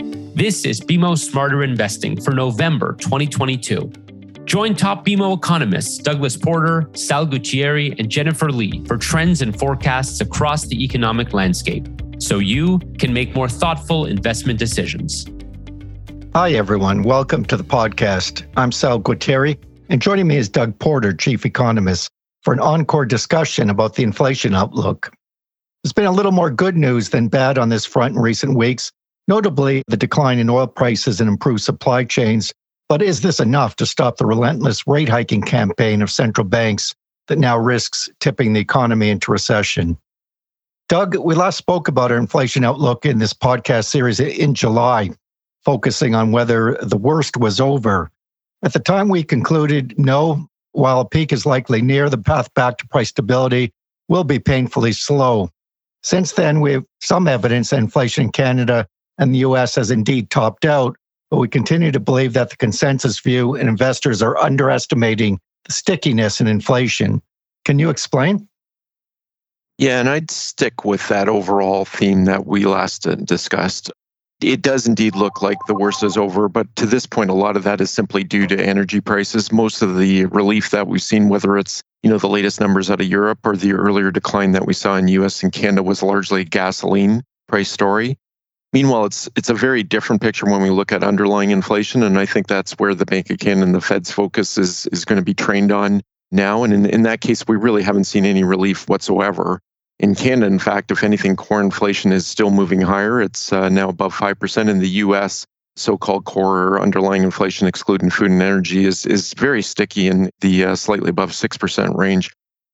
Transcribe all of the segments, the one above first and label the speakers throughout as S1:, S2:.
S1: This is BMO Smarter Investing for November 2022. Join top BMO economists Douglas Porter, Sal Guatieri, and Jennifer Lee for trends and forecasts across the economic landscape so you can make more thoughtful investment decisions.
S2: Hi, everyone. Welcome to the podcast. I'm Sal Guatieri, and joining me is Doug Porter, Chief Economist, for an encore discussion about the inflation outlook. There's been a little more good news than bad on this front in recent weeks, notably the decline in oil prices and improved supply chains. But is this enough to stop the relentless rate hiking campaign of central banks that now risks tipping the economy into recession? Doug, we last spoke about our inflation outlook in this podcast series in July, focusing on whether the worst was over. At the time, we concluded no, while a peak is likely near, the path back to price stability will be painfully slow. Since then, we have some evidence that inflation in Canada and the US has indeed topped out, but we continue to believe that the consensus view and investors are underestimating the stickiness in inflation. Can you explain?
S3: Yeah, and I'd stick with that overall theme that we last discussed. It does indeed look like the worst is over, but to this point, a lot of that is simply due to energy prices. Most of the relief that we've seen, whether it's you know the latest numbers out of Europe or the earlier decline that we saw in U.S. and Canada, was largely gasoline price story. Meanwhile, it's it's a very different picture when we look at underlying inflation, and I think that's where the Bank of Canada and the Fed's focus is is going to be trained on now. And in, in that case, we really haven't seen any relief whatsoever. In Canada, in fact, if anything, core inflation is still moving higher. It's uh, now above 5%. In the US, so called core underlying inflation, excluding food and energy, is, is very sticky in the uh, slightly above 6% range.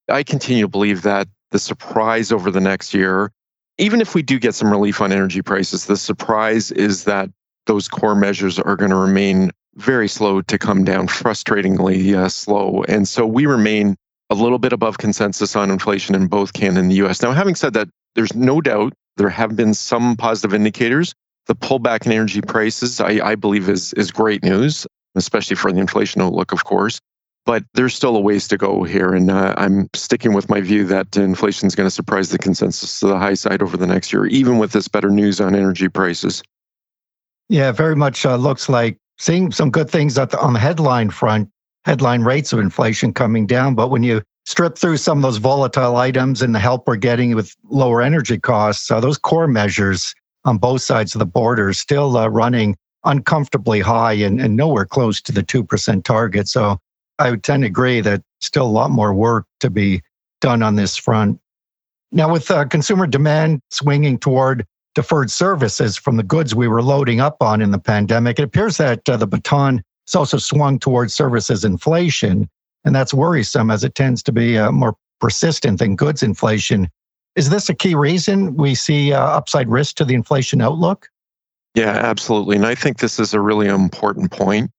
S3: I continue to believe that the surprise over the next year, even if we do get some relief on energy prices, the surprise is that those core measures are going to remain very slow to come down, frustratingly uh, slow. And so we remain a little bit above consensus on inflation in both Canada and the US. Now, having said that, there's no doubt there have been some positive indicators. The pullback in energy prices, I, I believe, is, is great news, especially for the inflation outlook, of course. But there's still a ways to go here. And uh, I'm sticking with my view that inflation is going to surprise the consensus to the high side over the next year, even with this better news on energy prices.
S2: Yeah, very much uh, looks like seeing some good things the, on the headline front headline rates of inflation coming down. But when you strip through some of those volatile items and the help we're getting with lower energy costs, uh, those core measures on both sides of the border still uh, running uncomfortably high and, and nowhere close to the 2% target. So I would tend to agree that still a lot more work to be done on this front. Now, with uh, consumer demand swinging toward deferred services from the goods we were loading up on in the pandemic, it appears that uh, the baton it's also swung towards services inflation. And that's worrisome as it tends to be uh, more persistent than goods inflation. Is this a key reason we see uh, upside risk to the inflation outlook?
S3: Yeah, absolutely. And I think this is a really important point.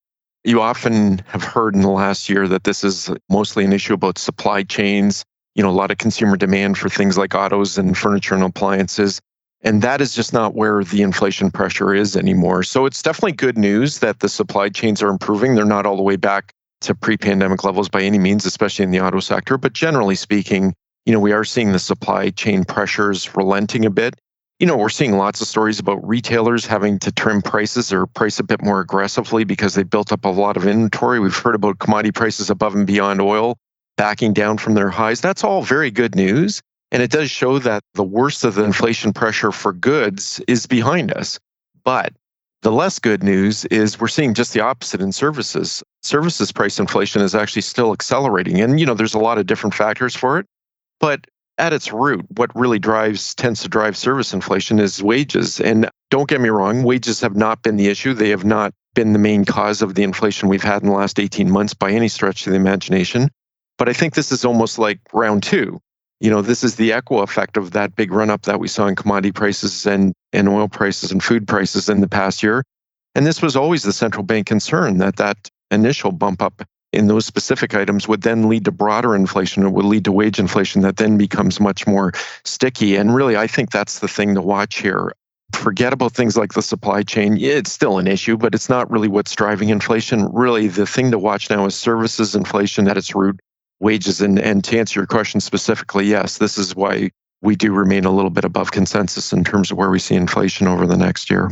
S3: You often have heard in the last year that this is mostly an issue about supply chains, you know, a lot of consumer demand for things like autos and furniture and appliances. And that is just not where the inflation pressure is anymore. So it's definitely good news that the supply chains are improving. They're not all the way back to pre pandemic levels by any means, especially in the auto sector. But generally speaking, you know, we are seeing the supply chain pressures relenting a bit. You know, we're seeing lots of stories about retailers having to trim prices or price a bit more aggressively because they built up a lot of inventory. We've heard about commodity prices above and beyond oil backing down from their highs. That's all very good news. And it does show that the worst of the inflation pressure for goods is behind us. But the less good news is we're seeing just the opposite in services. Services price inflation is actually still accelerating. And, you know, there's a lot of different factors for it. But at its root, what really drives, tends to drive service inflation is wages. And don't get me wrong, wages have not been the issue. They have not been the main cause of the inflation we've had in the last 18 months by any stretch of the imagination. But I think this is almost like round two you know, this is the echo effect of that big run up that we saw in commodity prices and, and oil prices and food prices in the past year. And this was always the central bank concern that that initial bump up in those specific items would then lead to broader inflation. It would lead to wage inflation that then becomes much more sticky. And really, I think that's the thing to watch here. Forget about things like the supply chain. It's still an issue, but it's not really what's driving inflation. Really, the thing to watch now is services inflation at its root wages. And, and to answer your question specifically, yes, this is why we do remain a little bit above consensus in terms of where we see inflation over the next year.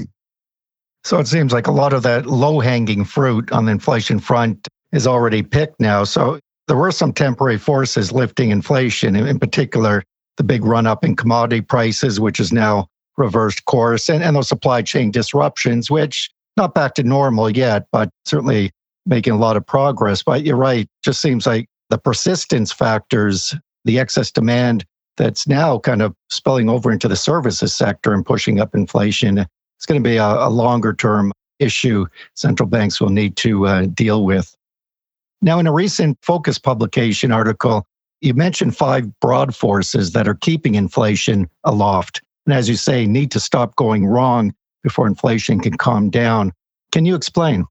S2: So it seems like a lot of that low hanging fruit on the inflation front is already picked now. So there were some temporary forces lifting inflation, in particular, the big run up in commodity prices, which is now reversed course, and, and those supply chain disruptions, which not back to normal yet, but certainly making a lot of progress. But you're right, just seems like the persistence factors, the excess demand that's now kind of spilling over into the services sector and pushing up inflation. It's going to be a, a longer term issue central banks will need to uh, deal with. Now, in a recent Focus publication article, you mentioned five broad forces that are keeping inflation aloft. And as you say, need to stop going wrong before inflation can calm down. Can you explain?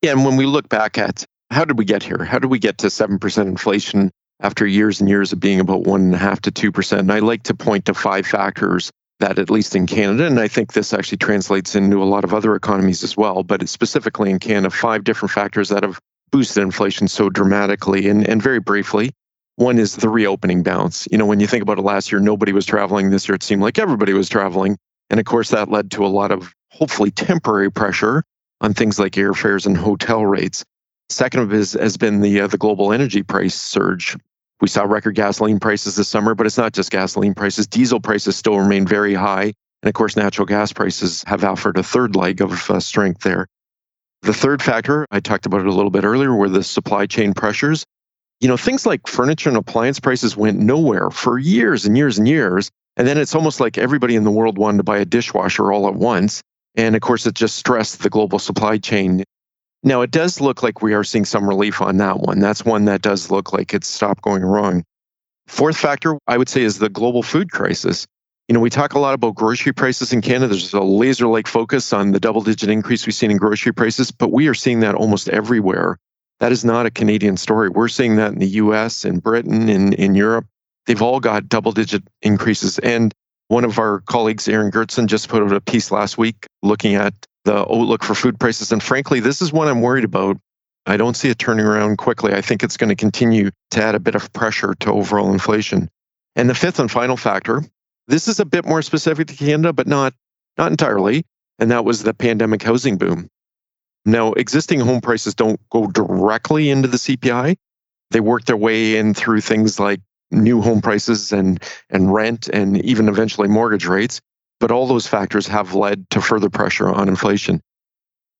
S3: Yeah, and when we look back at how did we get here? How did we get to 7% inflation after years and years of being about 1.5 to 2%? And I like to point to five factors that, at least in Canada, and I think this actually translates into a lot of other economies as well, but specifically in Canada, five different factors that have boosted inflation so dramatically. And, and very briefly, one is the reopening bounce. You know, when you think about it last year, nobody was traveling. This year, it seemed like everybody was traveling. And of course, that led to a lot of hopefully temporary pressure on things like airfares and hotel rates. Second of it has been the uh, the global energy price surge. We saw record gasoline prices this summer, but it's not just gasoline prices. Diesel prices still remain very high, and of course, natural gas prices have offered a third leg of uh, strength there. The third factor, I talked about it a little bit earlier, were the supply chain pressures. You know, things like furniture and appliance prices went nowhere for years and years and years. And then it's almost like everybody in the world wanted to buy a dishwasher all at once. And of course, it just stressed the global supply chain. Now, it does look like we are seeing some relief on that one. That's one that does look like it's stopped going wrong. Fourth factor, I would say, is the global food crisis. You know, we talk a lot about grocery prices in Canada. There's a laser like focus on the double digit increase we've seen in grocery prices, but we are seeing that almost everywhere. That is not a Canadian story. We're seeing that in the US, in Britain, in, in Europe. They've all got double digit increases. And one of our colleagues, Aaron Gertsen, just put out a piece last week looking at the outlook for food prices. And frankly, this is one I'm worried about. I don't see it turning around quickly. I think it's going to continue to add a bit of pressure to overall inflation. And the fifth and final factor this is a bit more specific to Canada, but not not entirely. And that was the pandemic housing boom. Now, existing home prices don't go directly into the CPI. They work their way in through things like new home prices and, and rent and even eventually mortgage rates. But all those factors have led to further pressure on inflation.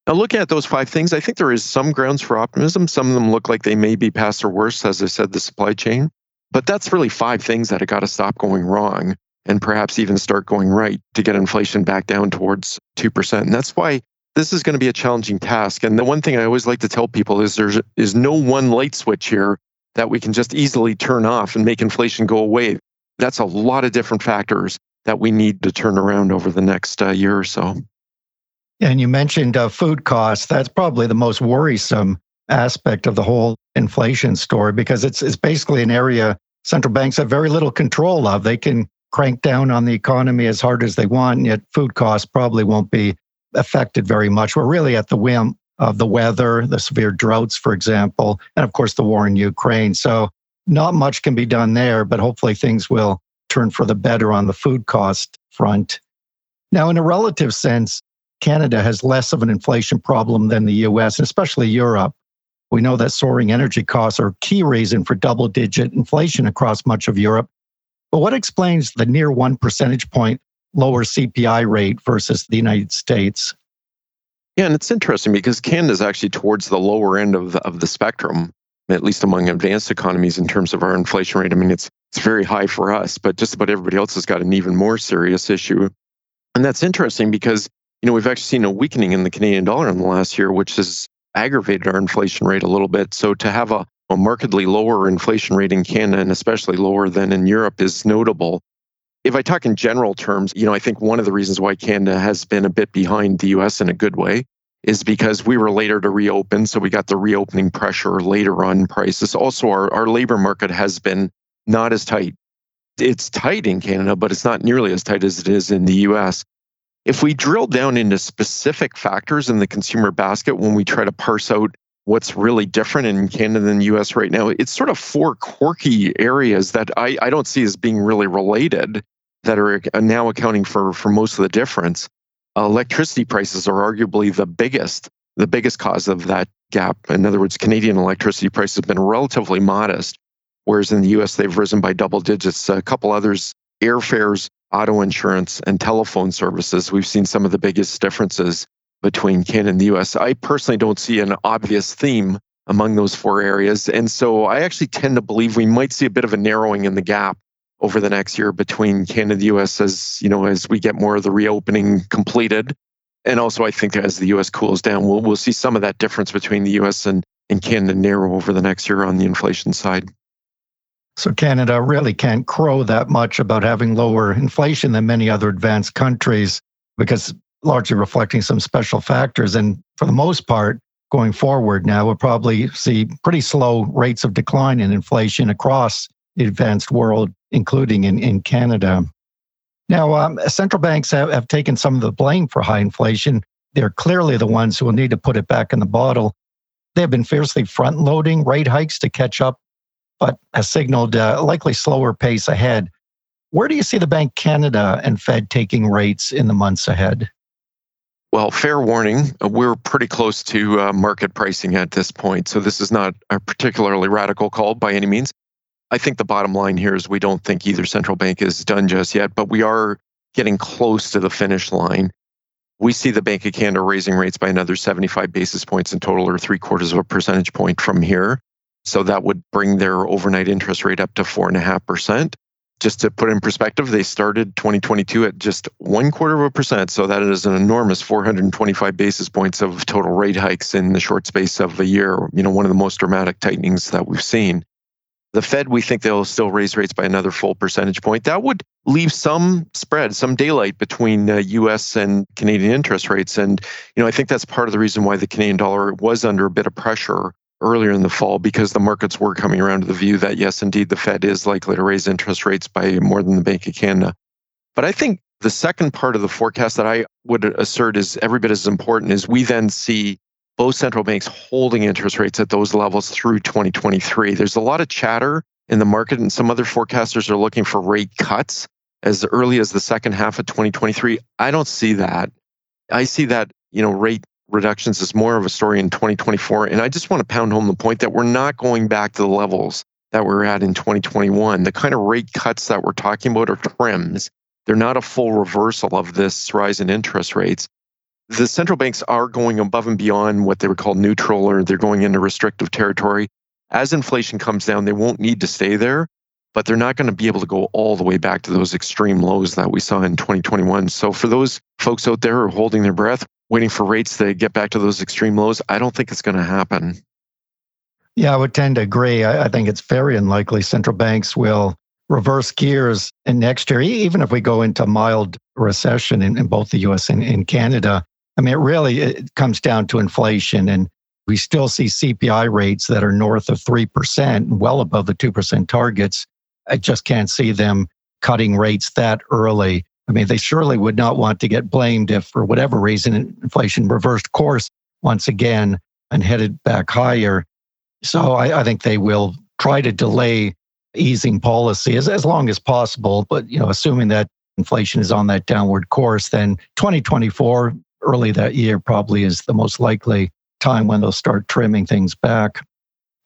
S3: Now, looking at those five things, I think there is some grounds for optimism. Some of them look like they may be past or worse, as I said, the supply chain. But that's really five things that have got to stop going wrong and perhaps even start going right to get inflation back down towards 2%. And that's why this is going to be a challenging task. And the one thing I always like to tell people is there is no one light switch here that we can just easily turn off and make inflation go away. That's a lot of different factors that we need to turn around over the next uh, year or so.
S2: And you mentioned uh, food costs. That's probably the most worrisome aspect of the whole inflation story because it's it's basically an area central banks have very little control of. They can crank down on the economy as hard as they want, yet food costs probably won't be affected very much. We're really at the whim of the weather, the severe droughts, for example, and of course the war in Ukraine. So not much can be done there, but hopefully things will turn for the better on the food cost front. Now, in a relative sense, Canada has less of an inflation problem than the US, and especially Europe. We know that soaring energy costs are a key reason for double digit inflation across much of Europe. But what explains the near one percentage point lower CPI rate versus the United States?
S3: Yeah, and it's interesting because Canada is actually towards the lower end of of the spectrum, at least among advanced economies in terms of our inflation rate. I mean, it's it's very high for us, but just about everybody else has got an even more serious issue. And that's interesting because, you know, we've actually seen a weakening in the Canadian dollar in the last year, which has aggravated our inflation rate a little bit. So to have a, a markedly lower inflation rate in Canada and especially lower than in Europe is notable. If I talk in general terms, you know, I think one of the reasons why Canada has been a bit behind the US in a good way is because we were later to reopen. So we got the reopening pressure later on prices. Also, our, our labor market has been not as tight. It's tight in Canada, but it's not nearly as tight as it is in the US. If we drill down into specific factors in the consumer basket when we try to parse out what's really different in Canada than the US right now, it's sort of four quirky areas that I, I don't see as being really related that are uh, now accounting for, for most of the difference. electricity prices are arguably the biggest, the biggest cause of that gap. In other words, Canadian electricity prices have been relatively modest, whereas in the US, they've risen by double digits. A couple others, airfares, auto insurance, and telephone services, we've seen some of the biggest differences between Canada and the US. I personally don't see an obvious theme among those four areas. And so I actually tend to believe we might see a bit of a narrowing in the gap over the next year between Canada and the US as, you know, as we get more of the reopening completed. And also I think as the US cools down, we'll we'll see some of that difference between the US and, and Canada narrow over the next year on the inflation side.
S2: So Canada really can't crow that much about having lower inflation than many other advanced countries because largely reflecting some special factors. And for the most part, going forward now, we'll probably see pretty slow rates of decline in inflation across the advanced world, including in, in Canada. Now, um, central banks have, have taken some of the blame for high inflation. They're clearly the ones who will need to put it back in the bottle. They have been fiercely front loading rate hikes to catch up, but has signaled a likely slower pace ahead. Where do you see the Bank Canada and Fed taking rates in the months ahead?
S3: Well, fair warning, uh, we're pretty close to uh, market pricing at this point. So this is not a particularly radical call by any means. I think the bottom line here is we don't think either central bank is done just yet, but we are getting close to the finish line. We see the Bank of Canada raising rates by another 75 basis points in total, or three quarters of a percentage point from here. So that would bring their overnight interest rate up to 4.5% just to put in perspective, they started 2022 at just one quarter of a percent. So that is an enormous 425 basis points of total rate hikes in the short space of a year. You know, one of the most dramatic tightenings that we've seen. The Fed, we think they'll still raise rates by another full percentage point. That would leave some spread, some daylight between uh, US and Canadian interest rates. And, you know, I think that's part of the reason why the Canadian dollar was under a bit of pressure earlier in the fall because the markets were coming around to the view that, yes, indeed, the Fed is likely to raise interest rates by more than the Bank of Canada. But I think the second part of the forecast that I would assert is every bit as important is we then see both central banks holding interest rates at those levels through 2023. There's a lot of chatter in the market, and some other forecasters are looking for rate cuts as early as the second half of 2023. I don't see that. I see that, you know, rate reductions is more of a story in 2024. And I just want to pound home the point that we're not going back to the levels that we're at in 2021. The kind of rate cuts that we're talking about are trims. They're not a full reversal of this rise in interest rates. The central banks are going above and beyond what they would call neutral or they're going into restrictive territory. As inflation comes down, they won't need to stay there, but they're not going to be able to go all the way back to those extreme lows that we saw in 2021. So for those folks out there who are holding their breath, waiting for rates to get back to those extreme lows, I don't think it's going to happen.
S2: Yeah, I would tend to agree. I, think it's very unlikely central banks will reverse gears in next year, even if we go into mild recession in, in both the US and in Canada. I mean, it really it comes down to inflation, and we still see CPI rates that are north of 3%, well above the 2% targets. I just can't see them cutting rates that early. I mean, they surely would not want to get blamed if, for whatever reason, inflation reversed course once again and headed back higher. So I, I think they will try to delay easing policy as, as long as possible. But, you know, assuming that inflation is on that downward course, then 2024, early that year, probably is the most likely time when they'll start trimming things back.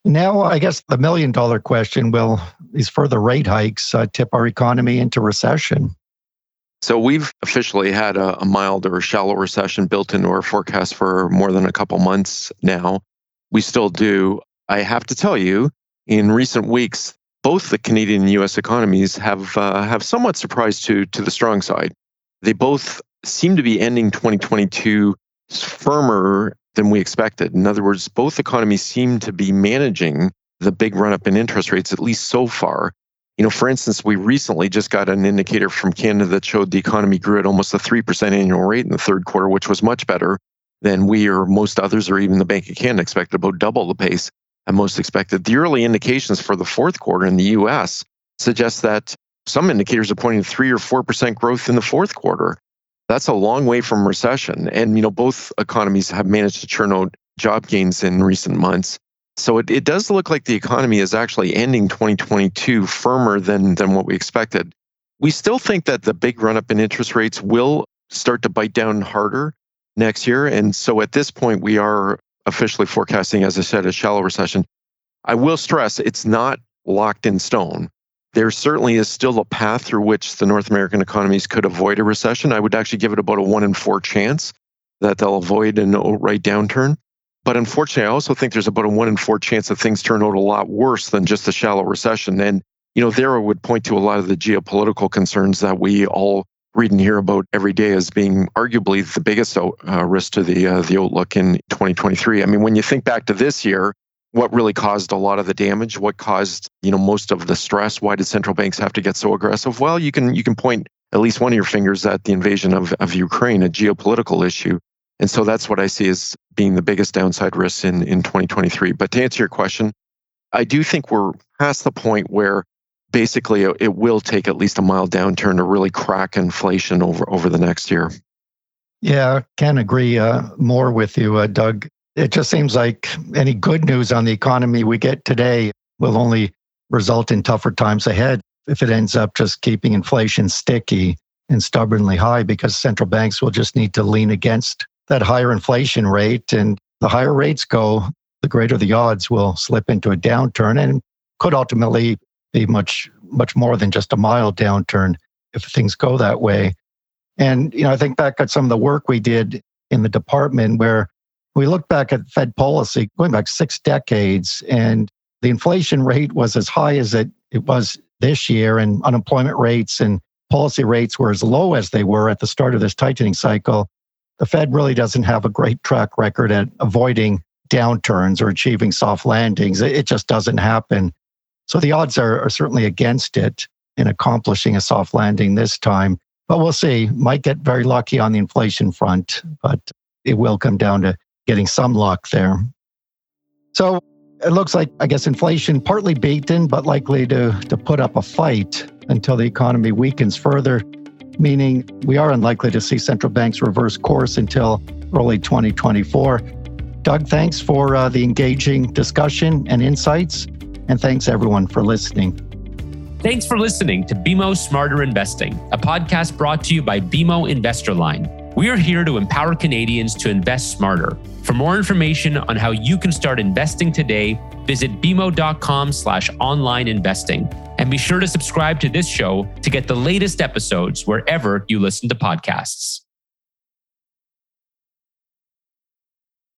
S2: Now, I guess the million dollar question will these further rate hikes uh, tip our economy into recession?
S3: So we've officially had a, a mild or shallow recession built into our forecast for more than a couple months now. We still do. I have to tell you, in recent weeks, both the Canadian and U.S. economies have uh, have somewhat surprised to to the strong side. They both seem to be ending 2022 firmer than we expected. In other words, both economies seem to be managing the big run up in interest rates, at least so far, you know, for instance, we recently just got an indicator from Canada that showed the economy grew at almost a 3% annual rate in the third quarter, which was much better than we or most others or even the Bank of Canada expected, about double the pace at most expected. The early indications for the fourth quarter in the US suggest that some indicators are pointing to 3 or 4% growth in the fourth quarter. That's a long way from recession. And, you know, both economies have managed to churn out job gains in recent months. So it, it does look like the economy is actually ending 2022 firmer than, than what we expected. We still think that the big run up in interest rates will start to bite down harder next year. And so at this point, we are officially forecasting, as I said, a shallow recession. I will stress it's not locked in stone. There certainly is still a path through which the North American economies could avoid a recession. I would actually give it about a one in four chance that they'll avoid an outright downturn. But unfortunately, I also think there's about a one in four chance that things turn out a lot worse than just a shallow recession. And, you know, there I would point to a lot of the geopolitical concerns that we all read and hear about every day as being arguably the biggest uh, risk to the uh, the outlook in 2023. I mean, when you think back to this year, what really caused a lot of the damage? What caused you know most of the stress? Why did central banks have to get so aggressive? Well, you can you can point at least one of your fingers at the invasion of, of Ukraine, a geopolitical issue. And so that's what I see as being the biggest downside risk in, in 2023. But to answer your question, I do think we're past the point where basically it will take at least a mild downturn to really crack inflation over, over the next year.
S2: Yeah, can agree uh, more with you, uh, Doug. It just seems like any good news on the economy we get today will only result in tougher times ahead if it ends up just keeping inflation sticky and stubbornly high because central banks will just need to lean against that higher inflation rate. And the higher rates go, the greater the odds will slip into a downturn and could ultimately be much, much more than just a mild downturn if things go that way. And, you know, I think back at some of the work we did in the department where we looked back at Fed policy going back six decades and the inflation rate was as high as it, it was this year and unemployment rates and policy rates were as low as they were at the start of this tightening cycle the Fed really doesn't have a great track record at avoiding downturns or achieving soft landings. It just doesn't happen. So the odds are, are certainly against it in accomplishing a soft landing this time. But we'll see. Might get very lucky on the inflation front, but it will come down to getting some luck there. So it looks like, I guess, inflation partly beaten, but likely to, to put up a fight until the economy weakens further meaning we are unlikely to see central banks reverse course until early 2024. Doug, thanks for uh, the engaging discussion and insights. And thanks everyone for listening.
S1: Thanks for listening to BMO Smarter Investing, a podcast brought to you by BMO Investor Line. We are here to empower Canadians to invest smarter. For more information on how you can start investing today, visit bmo.com slash online investing. And be sure to subscribe to this show to get the latest episodes wherever you listen to podcasts.